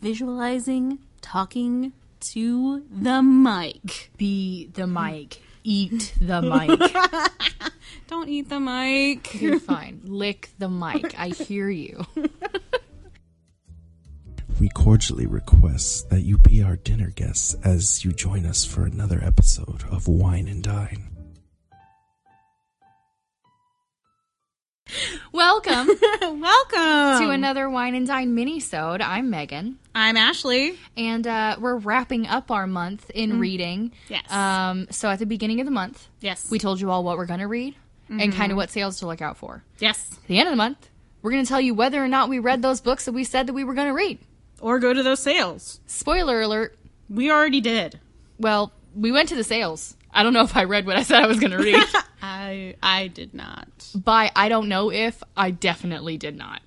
visualizing talking to the mic. Be the mm-hmm. mic. Eat the mic. Don't eat the mic. You're fine. Lick the mic. I hear you. We cordially request that you be our dinner guests as you join us for another episode of Wine and Dine. Welcome Welcome to another Wine and Dine mini-sode. I'm Megan. I'm Ashley. And uh, we're wrapping up our month in reading. Yes. Um, so at the beginning of the month, Yes. we told you all what we're going to read and kind of what sales to look out for. yes. At the end of the month, we're going to tell you whether or not we read those books that we said that we were going to read. Or go to those sales. Spoiler alert. We already did. Well, we went to the sales. I don't know if I read what I said I was going to read. I I did not. By I don't know if I definitely did not.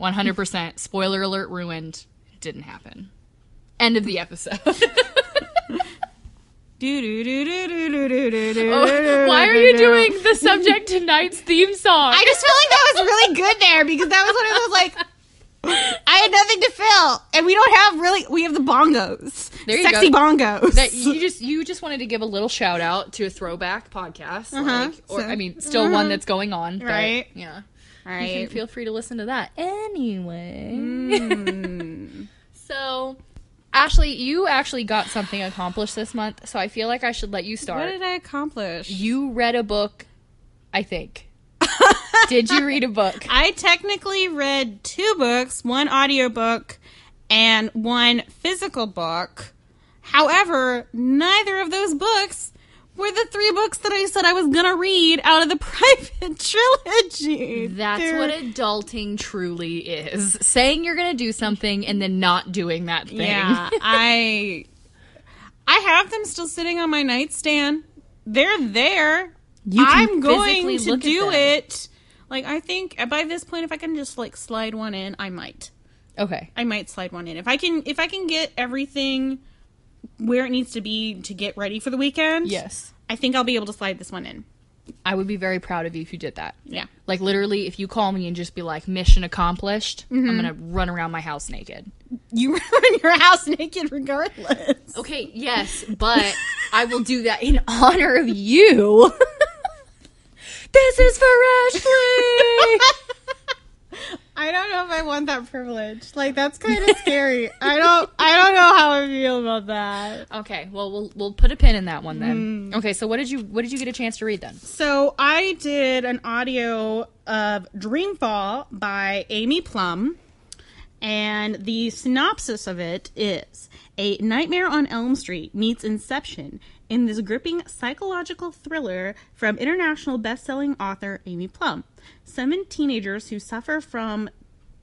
100% spoiler alert ruined. Didn't happen. End of the episode. Oh, why are you doing the subject tonight's theme song? I just feel like that was really good there because that was one of those like I had nothing to fill, and we don't have really. We have the bongos, There you sexy go. bongos. that you just you just wanted to give a little shout out to a throwback podcast, Uh-huh. like, or So- I mean, still one that's going on, but, Right. Yeah, All you can right. feel free to listen to that anyway. so, Ashley, you actually got something accomplished this month, so I feel like I should let you start. What did I accomplish? You read a book, I think. Did you read a book? I technically read two books, one audiobook and one physical book. However, neither of those books were the three books that I said I was going to read out of the private trilogy. That's They're- what adulting truly is. Saying you're going to do something and then not doing that thing. Yeah, I I have them still sitting on my nightstand. They're there. You I'm going to do it. Like I think by this point if I can just like slide one in, I might. Okay. I might slide one in. If I can if I can get everything where it needs to be to get ready for the weekend. Yes. I think I'll be able to slide this one in. I would be very proud of you if you did that. Yeah. Like literally, if you call me and just be like, "Mission accomplished," Mm-hmm. I'm gonna run around my house naked. You run your house naked regardless. Okay, yes, but I will do that in honor of you. this is for Ashley. I don't know if I want that privilege. Like that's kind of scary. I don't I don't know how I feel about that. okay, well we'll we'll put a pin in that one then. Mm. Okay, so what did you what did you get a chance to read then? So I did an audio of Dreamfall by Amy Plum, and the synopsis of it is a Nightmare on Elm Street meets Inception in this gripping psychological thriller from international best-selling author Amy Plum. Seven teenagers who suffer from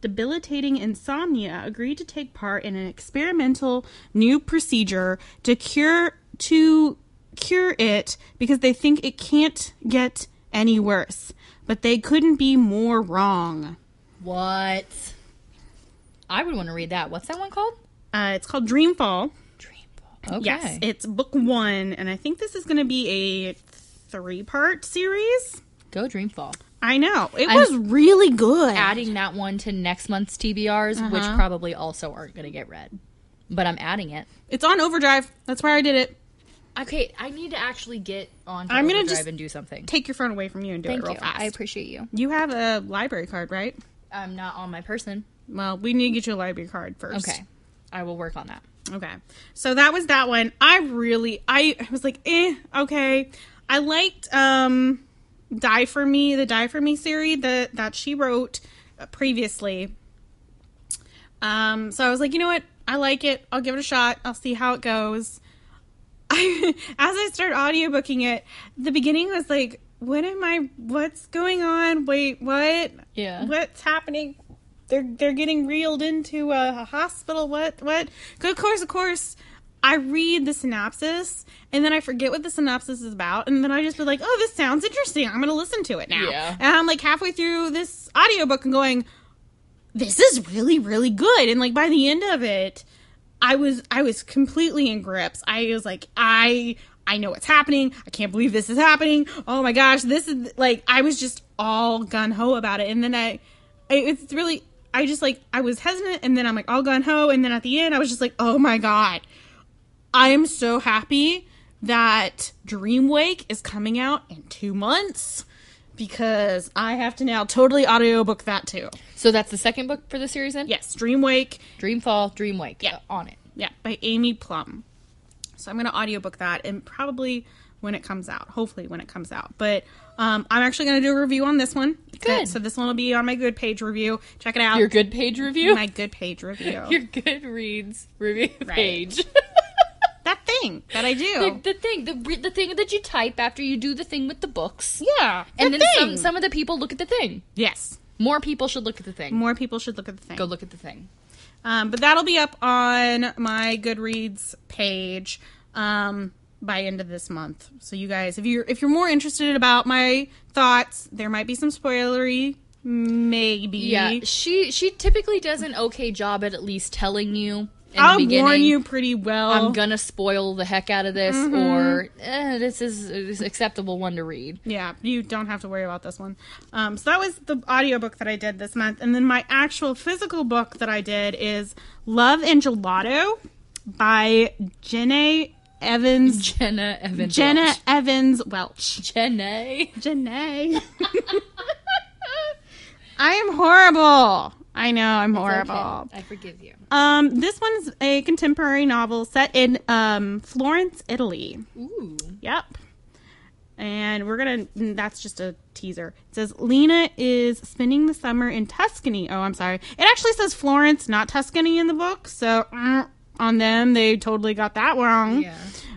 debilitating insomnia agree to take part in an experimental new procedure to cure to cure it because they think it can't get any worse. But they couldn't be more wrong. What? I would want to read that. What's that one called? Uh, it's called Dreamfall. Okay. Yes, it's book one, and I think this is going to be a three-part series. Go Dreamfall. I know it I'm was really good. Adding that one to next month's TBRs, which uh-huh. probably also aren't going to get read. But I'm adding it. It's on Overdrive. That's where I did it. Okay, I need to actually get on I'm gonna Overdrive just and do something. Take your phone away from you and do Thank it real you. fast. I appreciate you. you have a library card, right? I'm not on my person. Well, we need to get you a library card first. Okay. I will work on that. Okay. So that was that one. I really I was like, eh, okay. I liked um Die for Me, the Die for Me series that that she wrote previously. Um so I was like, you know what? I like it. I'll give it a shot. I'll see how it goes. I as I started audiobooking it, the beginning was like, what am I what's going on? Wait, what? Yeah. What's happening? They're they're getting reeled into a, hospital. What what? Of course, of course. I read the synopsis and then I forget what the synopsis is about and then I just be like, "Oh, this sounds interesting. I'm going to listen to it now." Yeah. And I'm like halfway through this audiobook and going, "This is really really good." And like by the end of it, I was I was completely in grips. I was like, I I know what's happening. I can't believe this is happening. Oh my gosh, this is like I was just all gun ho about it. And then I, I it's really I just like I was hesitant, and then I'm like all gun ho, and then at the end I was just like, oh my god, I am so happy that Dreamwake is coming out in two months because I have to now totally audiobook that too. So that's the second book for the series then? Yes, Dream Dreamwake, Dreamfall, Dreamwake. Yeah. uh, on it. yeah, by Amy Plum. So I'm gonna audiobook that and probably when it comes out. Hopefully when it comes out. But um, I'm actually gonna do a review on this one. Good. So this one will be on my good page review. Check it out. Your good page review? my good page review. Your good reads review page. that thing that I the, do. the thing, the the thing that you type after you do the thing with the books. yeah. And the then thing. some some of the people look at the thing. Yes. More people should look at the thing. More people should look at the thing. Go look at the thing. Um, but that'll be up on my Goodreads page um, by end of this month. So you guys, if you're if you're more interested about my thoughts, there might be some spoilery, maybe. Yeah, she she typically does an okay job at at least telling you. I'll warn you pretty well. I'm gonna spoil the heck out of this, Mm-hmm. or eh, this is is acceptable one to read. yeah, you don't have to worry about this one. Um, so that was the audiobook that I did this month. And then my actual physical book that I did is Love and Gelato by Jenna Evans. Jenna Evans. Jenna Welch. Evans Welch. Jenna. Janae. I am horrible. I know I'm horrible. Okay, I forgive you. Um, this one's a contemporary novel set in um Florence, Italy. Ooh. Yep. And we're gonna. That's just a teaser. It says Lena is spending the summer in Tuscany. Oh, I'm sorry. It actually says Florence, not Tuscany in the book. So mm, on them, they totally got that wrong. Yeah.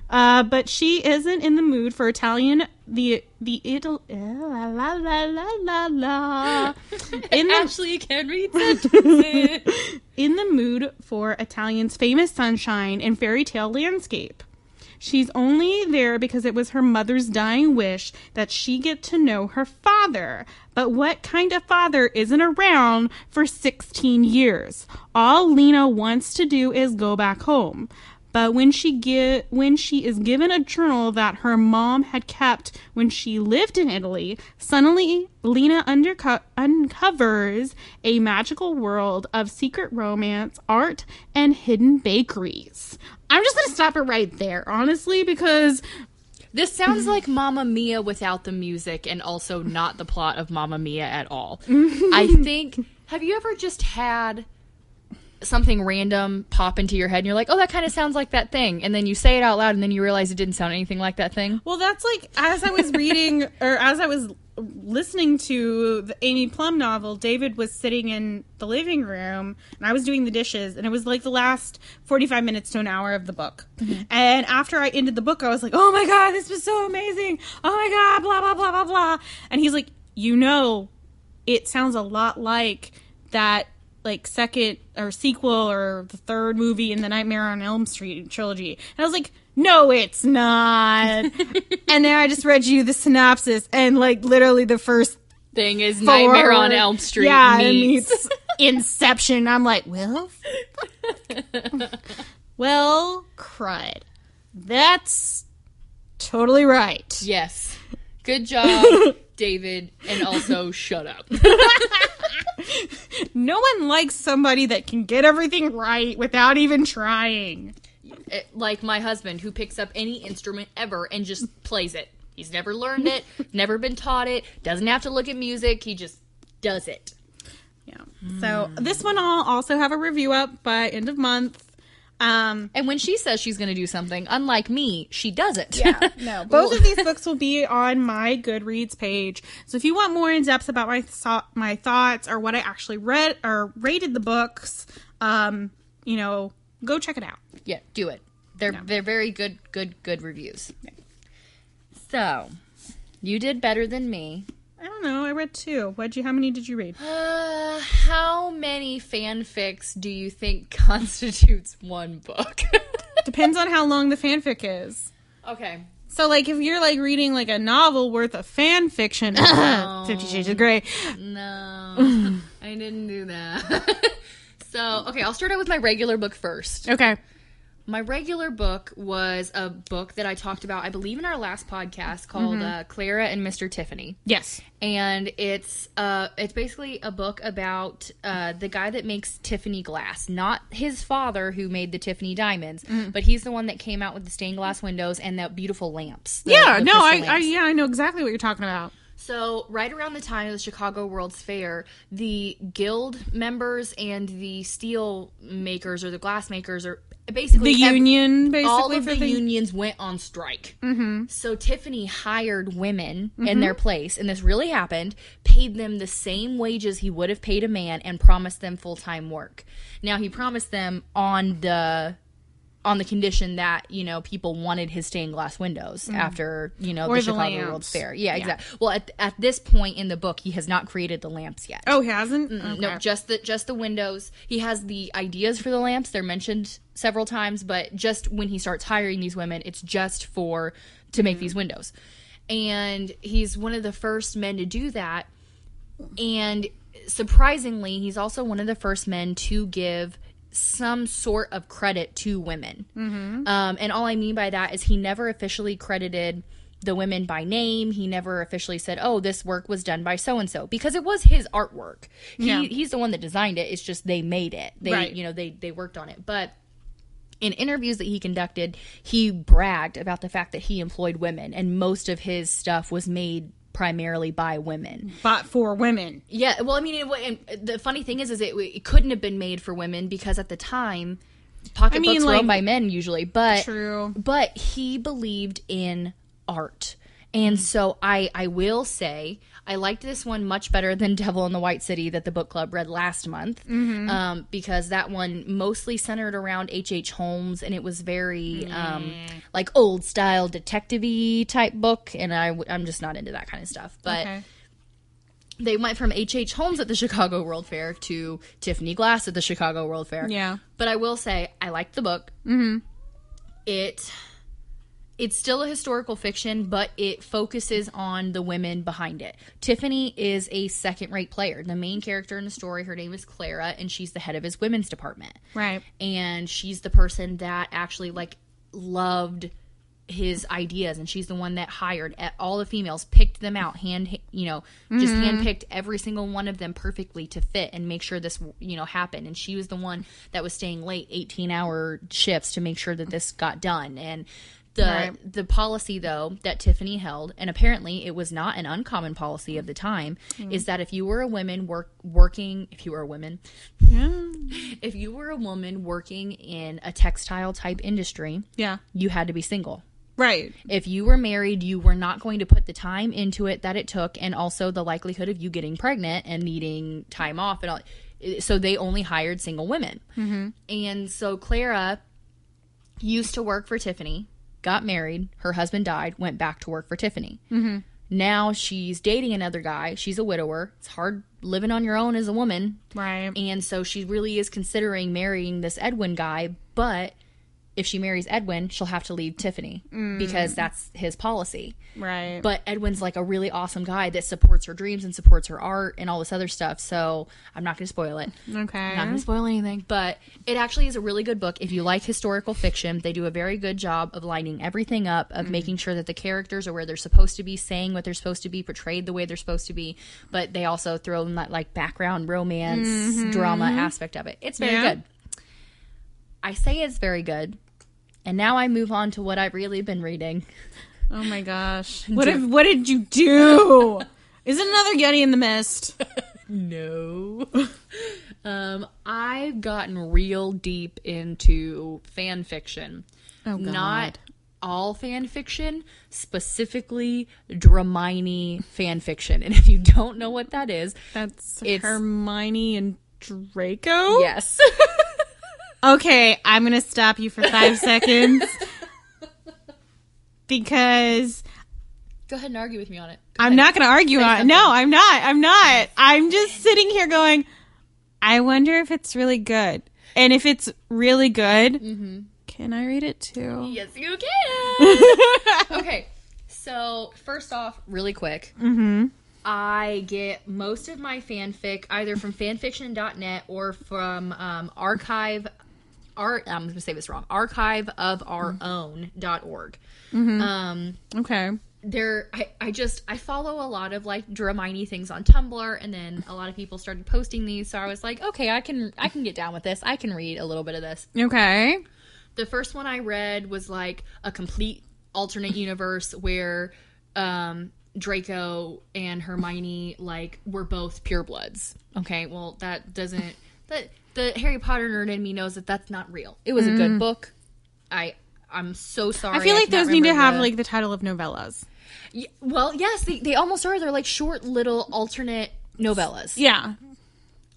Uh, but she isn't in the mood for Italian. The the Ital eh, la la la la la la. In the Actually, you can read sentences. in the mood for Italian's famous sunshine and fairy tale landscape. She's only there because it was her mother's dying wish that she get to know her father. But what kind of father isn't around for 16 years? All Lena wants to do is go back home. But when she get when she is given a journal that her mom had kept when she lived in Italy, suddenly Lena underco- uncovers a magical world of secret romance, art, and hidden bakeries. I'm just gonna stop it right there, honestly, because This sounds like Mamma Mia without the music and also not the plot of Mamma Mia at all. I think. Have you ever just had something random pop into your head and you're like, oh, that kind of sounds like that thing? And then you say it out loud and then you realize it didn't sound anything like that thing? Well, that's like as I was reading or as I was listening to the Amy Plum novel, David was sitting in the living room and I was doing the dishes and it was like the last 45 minutes to an hour of the book. Mm-hmm. And after I ended the book, I was like, "Oh my god, this was so amazing. Oh my god, blah blah blah blah blah." And he's like, "You know, it sounds a lot like that like second or sequel or the third movie in the Nightmare on Elm Street trilogy. And I was like, no, it's not. and then I just read you the synopsis and like literally the first Thing is Nightmare on Elm Street yeah, meets. meets Inception. I'm like, well, well, crud. That's totally right. yes. Good job, David, and also shut up. No one likes somebody that can get everything right without even trying. It- like my husband who picks up any instrument ever and just plays it. He's never learned it, never been taught it, doesn't have to look at music, he just does it. Yeah. So this one I'll also have a review up by end of month. Um, And when she says she's going to do something, unlike me, she does it. Yeah. No, both of these books will be on my Goodreads page. So if you want more in depth about my th- my thoughts or what I actually read or rated the books, um, you know, go check it out. yeah, do it. They're they're very good good good reviews. So, you did better than me. I don't know. I read two. What'd you? How many did you read? Uh, how many fanfics do you think constitutes one book? Depends on how long the fanfic is. okay. So, like, if you're like reading like a novel worth of fan fiction, Fifty Shades of Grey, No, I didn't do that. so, okay, I'll start out with my regular book first. okay, My regular book was a book that I talked about, I believe, in our last podcast called uh, Clara and Mr. Tiffany. Yes. and it's uh it's basically a book about uh the guy that makes Tiffany glass, not his father who made the Tiffany diamonds, but he's the one that came out with the stained glass windows and the beautiful lamps. the- Yeah. the no. I, I. Yeah. I know exactly what you're talking about. So, right around the time of the Chicago World's Fair, the guild members and the steel makers or the glass makers or basically The ev- union, basically, all of for the things- unions went on strike. Mm-hmm. So Tiffany hired women in their place, and this really happened. Paid them the same wages he would have paid a man, and promised them full time work. Now he promised them on the on the condition that you know people wanted his stained glass windows after you know Mm. Or the the Chicago lamps. World's Fair. Yeah, Yeah. exactly. Well, at at this point in the book, he has not created the lamps yet. Oh, he hasn't. Okay. No, just the just the windows. He has the ideas for the lamps. They're mentioned several times, but just when he starts hiring these women, it's just for to make these windows. And he's one of the first men to do that. And surprisingly, he's also one of the first men to give some sort of credit to women. Um, and all I mean by that is he never officially credited the women by name. He never officially said, "Oh, this work was done by so and so," because it was his artwork. He, Yeah. He's the one that designed it. It's just they made it. They, Right. you know, they they worked on it. But in interviews that he conducted, he bragged about the fact that he employed women, and most of his stuff was made primarily by women. But for women. Yeah, well, I mean, it, and the funny thing is, is it, it couldn't have been made for women because at the time, pocketbooks mean, were like- owned by men usually. But True. but he believed in art, and mm. so I I will say I liked this one much better than Devil in the White City that the book club read last month, um, because that one mostly centered around H. H. Holmes, and it was very um, like old style detective type book, and I w- I'm just not into that kind of stuff, but Okay. they went from H.H. H. Holmes at the Chicago World Fair to Tiffany Glass at the Chicago World Fair. Yeah. But I will say I liked the book. Mm-hmm. It it's still a historical fiction, but it focuses on the women behind it. Tiffany is a second rate player. The main character in the story, her name is Clara, and she's the head of his women's department Right. and she's the person that actually like loved his ideas and she's the one that hired all the females picked them out hand you know just mm-hmm. handpicked every single one of them perfectly to fit and make sure this you know happened and she was the one that was staying late 18 hour shifts to make sure that this got done and the Right. the policy though that Tiffany held and apparently it was not an uncommon policy of the time is that if you were a woman work working if you were a woman Yeah. if you were a woman working in a textile type industry, Yeah. you had to be single. Right. If you were married, you were not going to put the time into it that it took, and also the likelihood of you getting pregnant and needing time off and all. So they only hired single women. Mm-hmm. And so Clara used to work for Tiffany, got married, her husband died, went back to work for Tiffany. Mm-hmm. Now she's dating another guy. She's a widower. It's hard living on your own as a woman. Right. And so she really is considering marrying this Edwin guy, but if she marries Edwin, she'll have to leave Tiffany mm. because that's his policy. Right. But Edwin's like a really awesome guy that supports her dreams and supports her art and all this other stuff. So I'm not going to spoil it. okay. I'm not going to spoil anything, but it actually is a really good book. If you like historical fiction, they do a very good job of lining everything up, of mm. making sure that the characters are where they're supposed to be, saying what they're supposed to be, portrayed the way they're supposed to be, but they also throw in that like background romance mm-hmm. drama aspect of it. It's very Yeah. good. I say it's very good. And now I move on to what I've really been reading. oh my gosh. What if, what did you do? Is it another Yeti in the mist? No. um, I've gotten real deep into fan fiction. Oh, God. Not all fan fiction, specifically Dramione fan fiction. And if you don't know what that is, That's It's- Hermione and Draco? yes. Okay, I'm going to stop you for five seconds. Because Go ahead and argue with me on it. I'm not going to argue Say on it. No, I'm not. I'm not. I'm just sitting here going, I wonder if it's really good. And if it's really good, can I read it too? Yes, you can. okay, so first off, really quick, mm-hmm. I get most of my fanfic either from fanfiction.net or from um, archive our I'm going to say this wrong. Archive of our own.org. Mm-hmm. Um Okay. there I, I just I follow a lot of like Dramione things on Tumblr and then a lot of people started posting these so I was like okay I can I can get down with this I can read a little bit of this Okay. the first one I read was like a complete alternate universe where um Draco and Hermione like were both purebloods okay well that doesn't that the Harry Potter nerd in me knows that that's not real it was a good book I I'm so sorry Mm. I feel like cannot those need to have the- like the title of novellas. Y- well, yes, they, they almost are. They're like short little alternate novellas. Yeah.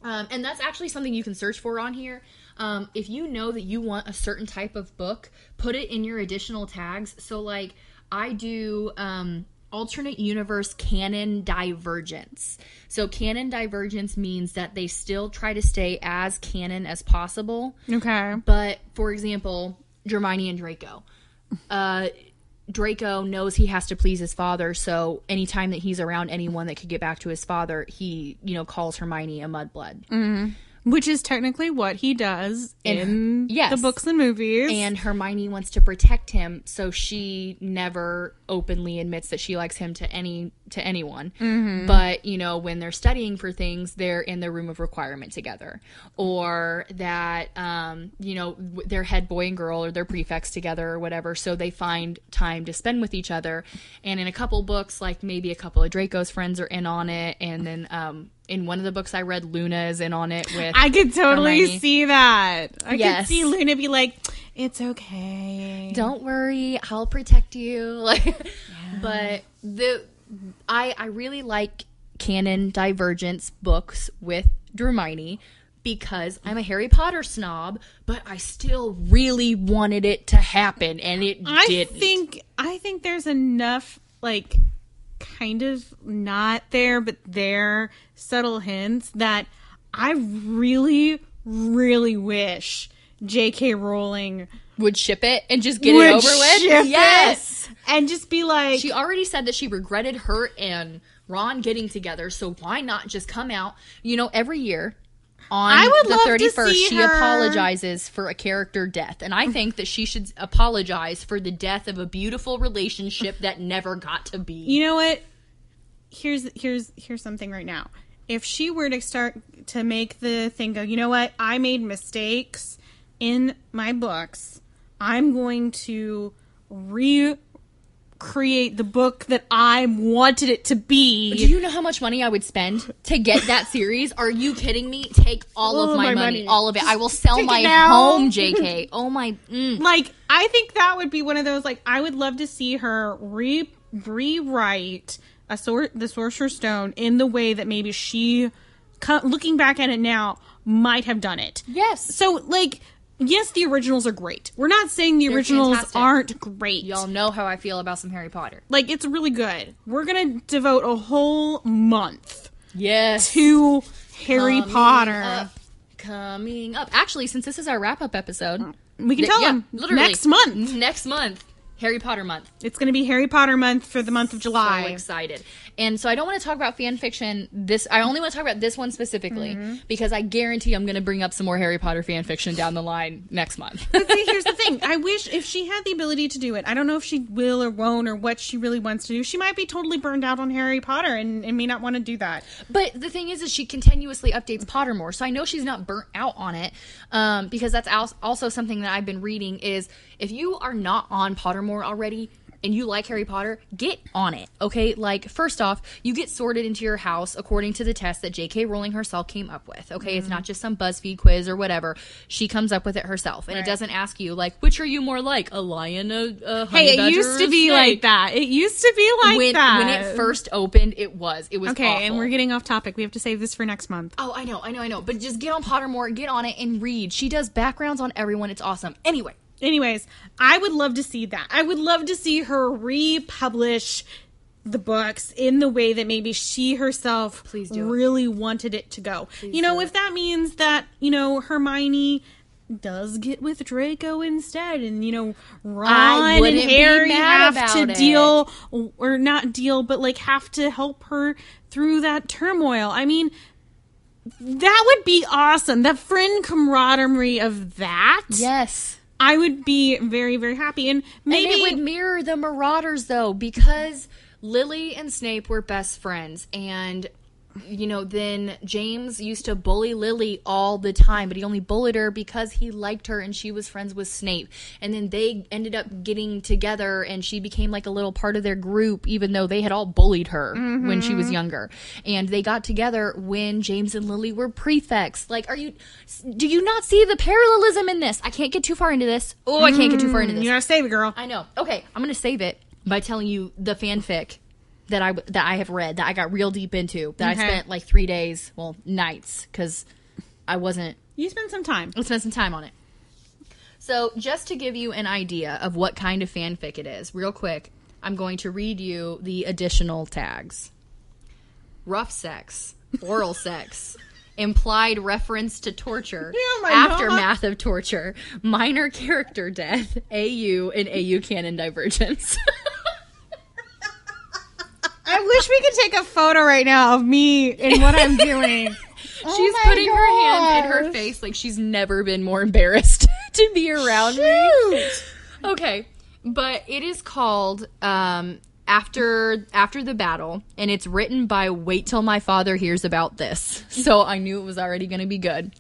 Um, and that's actually something you can search for on here. Um, if you know that you want a certain type of book, put it in your additional tags. So, like, I do um, alternate universe canon divergence. So, canon divergence means that they still try to stay as canon as possible. Okay. But for example, Hermione and Draco. Uh, Draco knows he has to please his father, so anytime that he's around anyone that could get back to his father, he, you know, calls Hermione a mudblood. Which is technically what he does in yes. the books and movies. And Hermione wants to protect him, so she never openly admits that she likes him to any to anyone. But you know, when they're studying for things, they're in the room of requirement together, or that um, you know their head boy and girl or their prefects together or whatever. So they find time to spend with each other. And in a couple books, like maybe a couple of Draco's friends are in on it, and then um, in one of the books I read, Luna is in on it with. I could totally Hermione. see that. I Yes. could see Luna be like, "It's okay." don't worry i'll protect you like but the i i really like canon divergence books with Hermione because i'm a harry potter snob but i still really wanted it to happen and it I didn't think I think there's enough like kind of not there but there subtle hints that I really really wish J.K. Rowling would ship it and just get it over with it yes and just be like she already said that she regretted her and ron getting together so why not just come out you know every year on I would the love to 31st see she her- apologizes for a character death and i think that she should apologize for the death of a beautiful relationship that never got to be You know what? Here's here's here's something right now. If she were to start to make the thing go, you know what? I made mistakes in my books. I'm going to recreate the book that I wanted it to be. do you know how much money I would spend to get that series? Are you kidding me? Take all All of my, my money, money. all of it. I will sell my home, JK. Oh my. Mm. like I think that would be one of those like I would love to see her re rewrite a sor- the Sorcerer's Stone in the way that maybe she co- looking back at it now might have done it. Yes. So like yes, the originals are great. We're not saying the originals fantastic. aren't great. Y'all know how I feel about some Harry Potter. Like it's really good. We're going to devote a whole month Yes. to Harry Coming Potter. up. Coming up. Actually, since this is our wrap up episode, We can th- tell yeah, them literally next month. Next month, Harry Potter month. It's going to be Harry Potter month for the month of July. So excited. And so I don't want to talk about fan fiction. This I only want to talk about this one specifically Mm-hmm. because I guarantee I'm going to bring up some more Harry Potter fan fiction down the line next month. See, here's the thing. I wish if she had the ability to do it. I don't know if she will or won't or what she really wants to do. She might be totally burned out on Harry Potter and, and may not want to do that. But the thing is, is she continuously updates Pottermore, so I know she's not burnt out on it. Um, because that's also something that I've been reading is if you are not on Pottermore already and you like Harry Potter, get on it. Okay, like first off, you get sorted into your house according to the test that J.K. Rowling herself came up with. Okay, it's not just some BuzzFeed quiz or whatever. She comes up with it herself, and it doesn't ask you like which are you more like, a lion, a, a honey Hey, it used to be like that. It used to be like when that. when it first opened, it was it was Okay, and we're getting off topic. We have to save this for next month. Oh, I know, I know, I know. But just get on Pottermore, get on it, and read. She does backgrounds on everyone. It's awesome. Anyway, Anyways, I would love to see that. I would love to see her republish the books in the way that maybe she herself Please do it. really wanted it to go. you know, if that means that, you know, Hermione does get with Draco instead and you know Ron and Harry have to about it. deal or not deal but like have to help her through that turmoil. I mean, that would be awesome. The friend camaraderie of that. Yes. I would be very, very happy. And maybe and it would mirror the Marauders though, because Lily and Snape were best friends, and you know, then James used to bully Lily all the time, but he only bullied her because he liked her and she was friends with Snape. And then they ended up getting together and she became like a little part of their group, even though they had all bullied her when she was mm-hmm. younger. And they got together when James and Lily were prefects. Like, are you, do you not see the parallelism in this? I can't get too far into this. Oh, I can't get too far into this. Mm, you gotta save it, girl. I know. Okay, I'm gonna save it by telling you the fanfic that I that I have read that I got real deep into that Okay. I spent like three days, well, nights, because I wasn't. You spend some time. I spent some time on it. So, just to give you an idea of what kind of fanfic it is, real quick, I'm going to read you the additional tags: rough sex, oral sex. Implied reference to torture, my aftermath of torture, minor character death, AU, and AU canon divergence. I wish we could take a photo right now of me and what I'm doing. she's my putting her hand in her face like she's never been more embarrassed to be around me. Okay, but it is called um, after after the battle, and it's written by Wait till my father hears about this. So I knew it was already going to be good.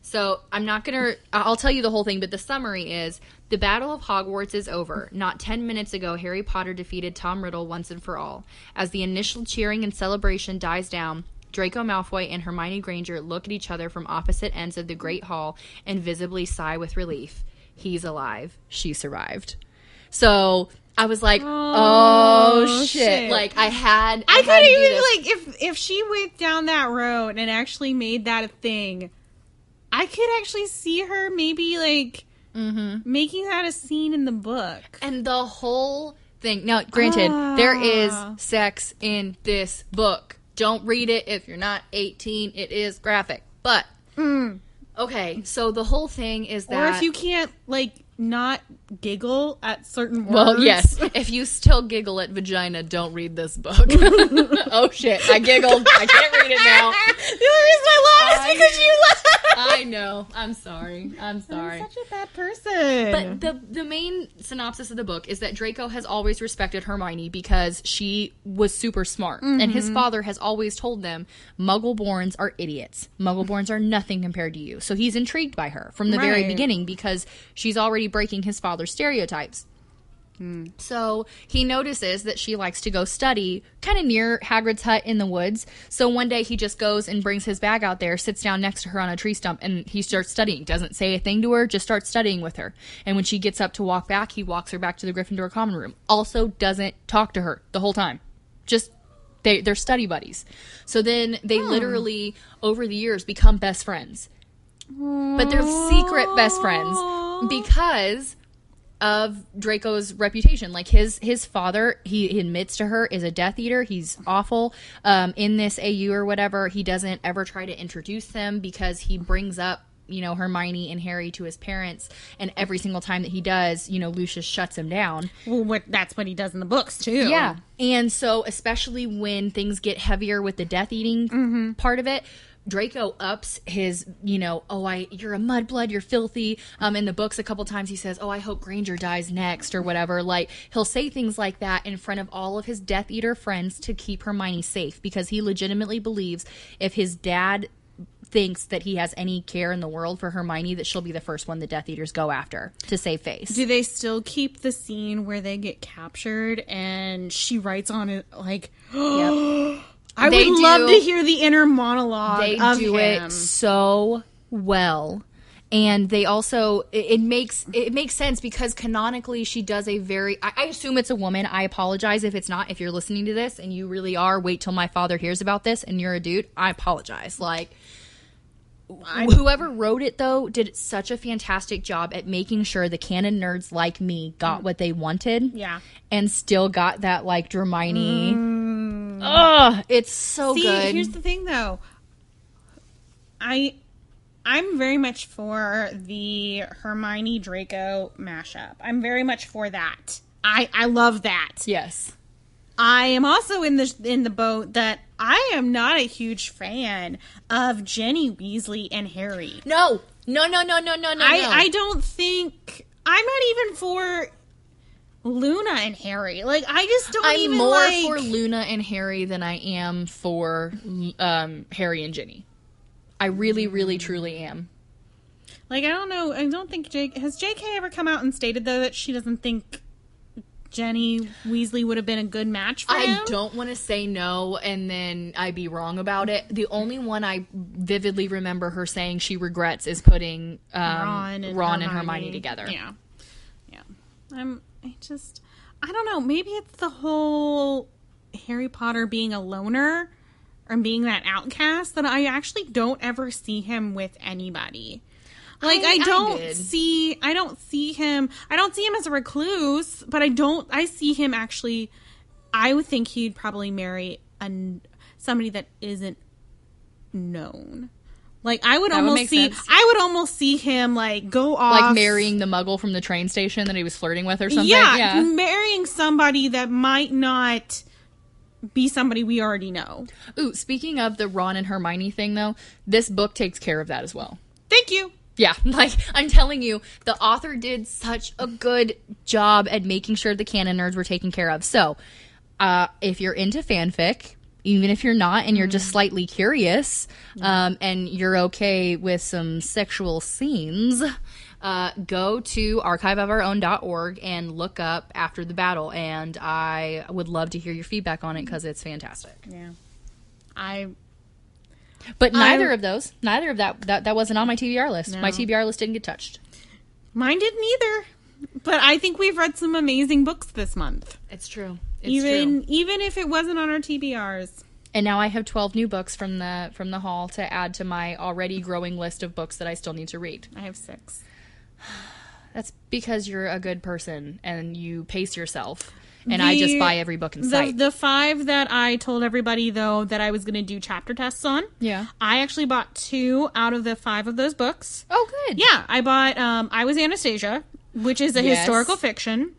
So I'm not gonna. I'll tell you the whole thing, but the summary is: the Battle of Hogwarts is over. Not ten minutes ago, Harry Potter defeated Tom Riddle once and for all. As the initial cheering and celebration dies down, Draco Malfoy and Hermione Granger look at each other from opposite ends of the Great Hall and visibly sigh with relief. He's alive. She survived. So I was like, "Oh, Oh, shit. shit. Like I had. I had could to do even like if if she went down that road and actually made that a thing, I could actually see her maybe like Mm-hmm. making that a scene in the book. And the whole thing. Now, granted, there is Ah. sex in this book. Don't read it if you're not 18. It is graphic. But, okay, so the whole thing is that. Mm. Or if you can't like not giggle at certain words. Well, yes. If you still giggle at vagina, don't read this book. oh shit! I giggled. I can't read it now. the only reason I laughed is because you laughed. I know. I'm sorry. I'm sorry. I'm such a bad person. But the the main synopsis of the book is that Draco has always respected Hermione because she was super smart, and his mm-hmm. father has always told them Muggleborns are idiots. Muggleborns are nothing compared to you. So he's intrigued by her from the very beginning because she's already breaking his father's stereotypes. Hmm. So he notices that she likes to go study kind of near Hagrid's hut in the woods. So one day he just goes and brings his bag out there, sits down next to her on a tree stump, and he starts studying. Doesn't say a thing to her, just starts studying with her. And when she gets up to walk back, he walks her back to the Gryffindor common room. Also doesn't talk to her the whole time. Just they they're study buddies. So then they hmm. literally over the years become best friends. But they're secret best friends because of Draco's reputation. Like his his father, he, he admits to her is a Death Eater. He's awful. Um, in this AU or whatever, he doesn't ever try to introduce them because he brings up you know Hermione and Harry to his parents, and every single time that he does, you know Lucius shuts him down. well, what that's what he does in the books too. Yeah. And so, especially when things get heavier with the death eating part of it, Draco ups his, you know, oh, I, you're a mudblood, you're filthy. Um, in the books, a couple times he says, oh, I hope Granger dies next or whatever. Like, he'll say things like that in front of all of his Death Eater friends to keep Hermione safe because he legitimately believes if his dad thinks that he has any care in the world for Hermione, that she'll be the first one the Death Eaters go after to save face. Do they still keep the scene where they get captured and she writes on it like Yep. I They would love to hear the inner monologue they of do him. it so well and they also it, it makes it makes sense because canonically she does a very I, I assume it's a woman i apologize if it's not if you're listening to this and you really are wait till my father hears about this and you're a dude i apologize like whoever wrote it though did such a fantastic job at making sure the canon nerds like me got mm. what they wanted Yeah. and still got that like Hermione. Mm. Ugh, it's so See, good. here's the thing though. I I'm very much for the Hermione Draco mashup. I'm very much for that. I I love that. yes. I am also in the in the boat that I am not a huge fan of Ginny Weasley and Harry. No, no, no, no, no, no, no. I no. I don't think I'm not even for Luna and Harry. Like I just don't I'm even more like. for Luna and Harry than I am for um, Harry and Ginny. I really, really, truly am. Like I don't know. I don't think Jake has J.K. ever come out and stated though that she doesn't think Ginny Weasley would have been a good match for I him. don't want to say no and then I be wrong about it. The only one I vividly remember her saying she regrets is putting um, Ron and Ron Hermione. and Hermione together. Yeah, yeah. I'm. I just. I don't know. Maybe it's the whole Harry Potter being a loner or being that outcast that I actually don't ever see him with anybody. Like I- I, I don't did. see. I don't see him. I don't see him as a recluse, but I don't. I see him actually. I would think he'd probably marry an somebody that isn't known. Like I would That almost make see. sense. I would almost see him like go off, Like marrying the muggle from the train station that he was flirting with or something. Yeah, yeah. marrying somebody that might not be somebody we already know. Ooh, speaking of the Ron and Hermione thing though, this book takes care of that as well. Thank you. Yeah, like I'm telling you, the author did such a good job at making sure the canon nerds were taken care of. So, uh, if you're into fanfic, even if you're not and you're just slightly curious, um, and you're okay with some sexual scenes, uh, go to archiveofourown.org and look up After the Battle. And I would love to hear your feedback on it because it's fantastic. Yeah, I But neither I'm- of those, neither of that, that, that wasn't on my TBR list. My TBR list didn't get touched. mine didn't either. But I think we've read some amazing books this month. It's true. It's even true. even if it wasn't on our TBRs. And now I have 12 new books from the from the hall to add to my already growing list of books that I still need to read. I have six. That's because you're a good person and you pace yourself. And I just buy every book in The, sight. the five that I told everybody though that I was going to do chapter tests on. Yeah. I actually bought two out of the five of those books. oh, good. Yeah, I bought um I was Anastasia, which is a Yes. historical fiction.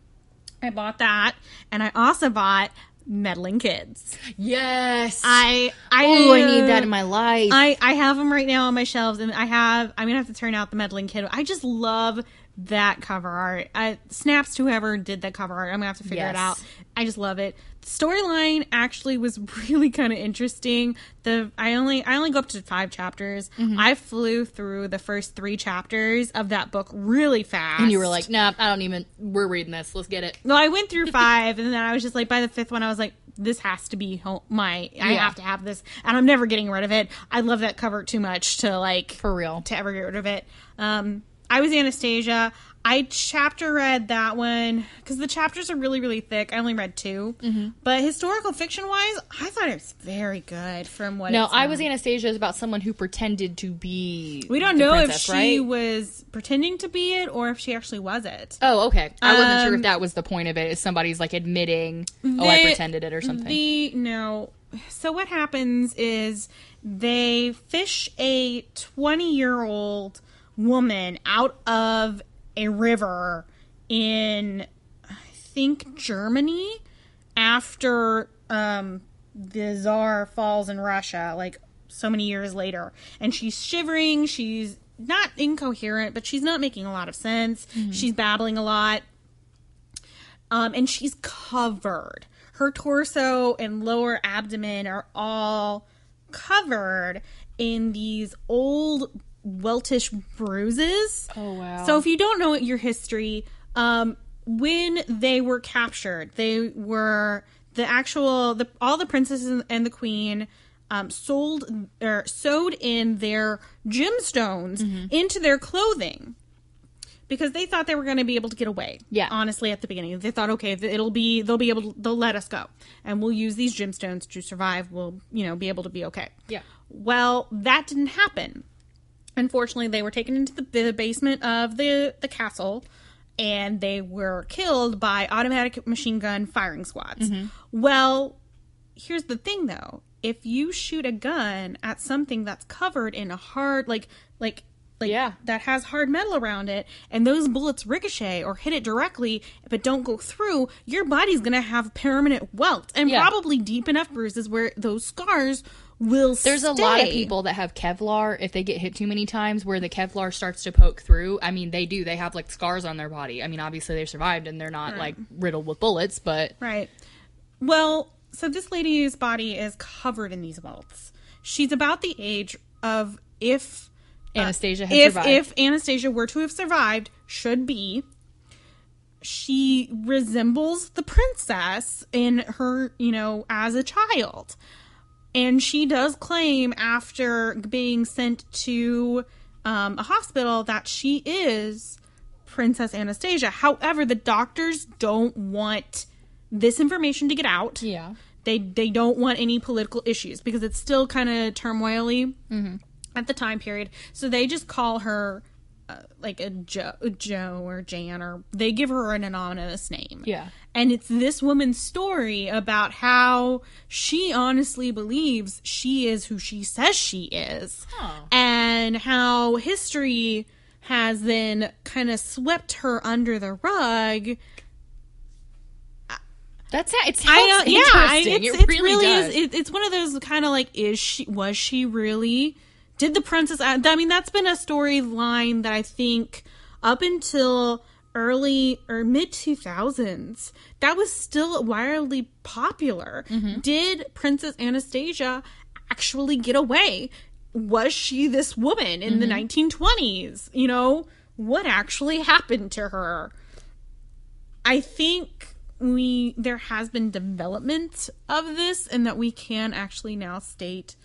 I bought that and I also bought Meddling Kids. Yes. I I oh, I need that in my life. I I have them right now on my shelves and I have I'm to have to turn out the Meddling Kid. I just love that cover art. I snaps to whoever did that cover art. I'm to have to figure Yes. it out. I just love it. The storyline actually was really kind of interesting. The I only I only go up to 5 chapters. Mm-hmm. I flew through the first 3 chapters of that book really fast. and you were like, nah, I don't even. We're reading this. Let's get it. no, I went through five, and then I was just like, by the fifth one, I was like, this has to be my. I Yeah. have to have this, and I'm never getting rid of it. I love that cover too much to like For real. to ever get rid of it. Um, I was Anastasia. I chapter read that one because the chapters are really really thick. I only read 2 Mm-hmm. but historical fiction wise, I thought it was very good from what. No, I was Anastasia is about someone who pretended to be. We don't the know princess, if she right? was pretending to be it or if she actually was it. Oh, okay. I wasn't sure Um, if that was the point of it. Is somebody's like admitting, oh, I pretended it or something. The no. So what happens is they fish a 20-year-old woman out of a river in I think Germany after um the czar falls in Russia like so many years later and she's shivering, she's not incoherent, but she's not making a lot of sense. She's babbling a lot um, and she's covered. Her torso and lower abdomen are all covered in these old weltish bruises. Oh, wow. So if you don't know your history, um, when they were captured, they were the actual the all the princesses and the queen um, sold or sewed in their gemstones Mm-hmm. into their clothing because they thought they were going to be able to get away. Yeah. honestly, at the beginning, they thought, okay, it'll be they'll be able to they'll let us go, and we'll use these gemstones to survive. We'll you know be able to be okay. Yeah. Well, that didn't happen. Unfortunately, they were taken into the, the basement of the the castle, and they were killed by automatic machine gun firing squads. Mm-hmm. Well, here's the thing though if you shoot a gun at something that's covered in a hard like like like Yeah. that has hard metal around it and those bullets ricochet or hit it directly but don't go through your body's gonna have permanent welt and Yeah. probably deep enough bruises where those scars will There's a lot of people that have Kevlar if they get hit too many times where the Kevlar starts to poke through. I mean, they do. They have like scars on their body. I mean, obviously they survived and they're not hmm. like riddled with bullets, but Right. Well, so this lady's body is covered in these welts. She's about the age of if uh, Anastasia had if survived. if Anastasia were to have survived, should be. She resembles the princess in her, you know, as a child. And she does claim after being sent to um, a hospital that she is Princess Anastasia. However, the doctors don't want this information to get out. yeah. They they don't want any political issues because it's still kind of turmoily Mm-hmm. at the time period. So they just call her uh, like a Joe, Joe or Jan, or they give her an anonymous name. Yeah. And it's this woman's story about how she honestly believes she is who she says she is, and how history has then kind of swept her under the rug That's it sounds I uh, yeah, I, it's, it it's really, really does. is. It, it's one of those kind of like, is she was she really? Did the princess? I mean, that's been a storyline that I think up until early or mid two thousands that was still wildly popular. Mm-hmm. Did Princess Anastasia actually get away? Was she this woman in the Mm-hmm. nineteen twenties? You know what actually happened to her? I think we there has been development of this and that we can actually now state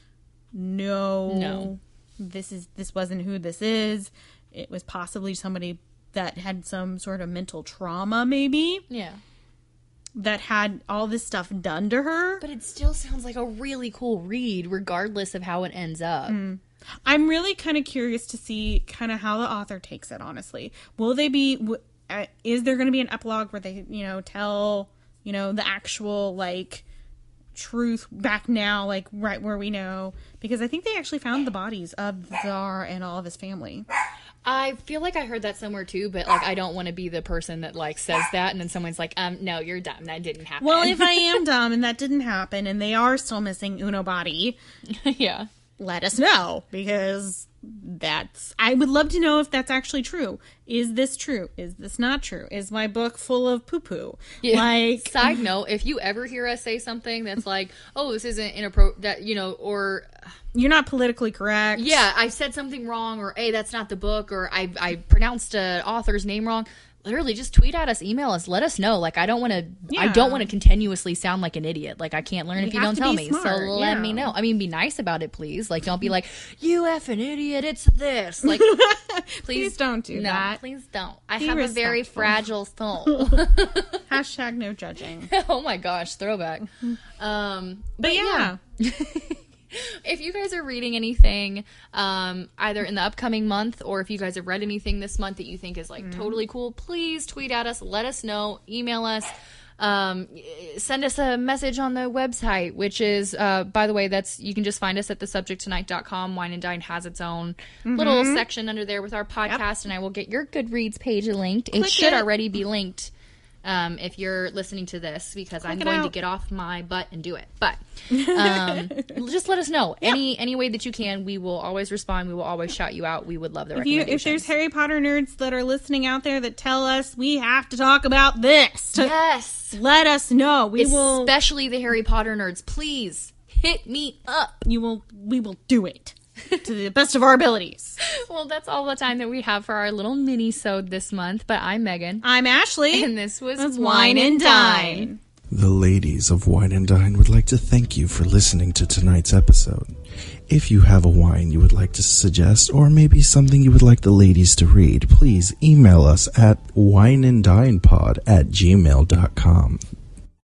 no No. this is this wasn't who this is it was possibly somebody that had some sort of mental trauma maybe yeah. that had all this stuff done to her But it still sounds like a really cool read, regardless of how it ends up. I'm really kind of curious to see kind of how the author takes it. Honestly, will they be? w- Uh, is there going to be an epilogue where they, you know, tell you know the actual like truth back now, like right where we know? Because I think they actually found the bodies of the Tsar and all of his family. I feel like I heard that somewhere too, but like I don't want to be the person that like says that, and then someone's like, "Um, no, you're dumb. That didn't happen." Well, if I am dumb and that didn't happen, and they are still missing Uno body, yeah, let us know because that's I would love to know if that's actually true. Is this true? Is this not true? Is my book full of poo poo? Yeah. Like Side note: If you ever hear us say something that's like, "Oh, this isn't inappropriate," that you know, or you're not politically correct. yeah, I said something wrong, or hey, that's not the book, or I I pronounced an author's name wrong. Literally, just tweet at us, email us, let us know. Like, I don't want to, I don't want to continuously sound like an idiot. Like, I can't learn You if you don't tell me. smart, so let me know. I mean, be nice about it, please. Like, don't be like, you effing idiot, it's this. Like, please, Please don't do no, that. please don't. I Be have a very fragile soul. Hashtag no judging. oh my gosh, throwback. Um, But yeah. If you guys are reading anything um, either in the upcoming month or if you guys have read anything this month that you think is like totally cool please tweet at us. Let us know. Email us. Um, send us a message on the website which is uh, by the way that's you can just find us at thesubjecttonight.com wine and dine has its own little section under there with our podcast and i will get your goodreads page linked. It should it. already be linked um, if you're listening to this because i'm it going to get off my butt and do it but um, just let us know any any way that you can. We will always respond. We will always shout you out. We would love the If, you, if there's Harry Potter nerds that are listening out there that tell us we have to talk about this, yes, let us know. We will. especially the Harry Potter nerds, please hit me up. You will. We will do it to the best of our abilities. Well, that's all the time that we have for our little mini sode this month. But I'm Megan, I'm Ashley. and this was That's Wine and Dine. The ladies of Wine and Dine would like to thank you for listening to tonight's episode. If you have a wine you would like to suggest, or maybe something you would like the ladies to read, please email us at wineanddinepod at gmail.com.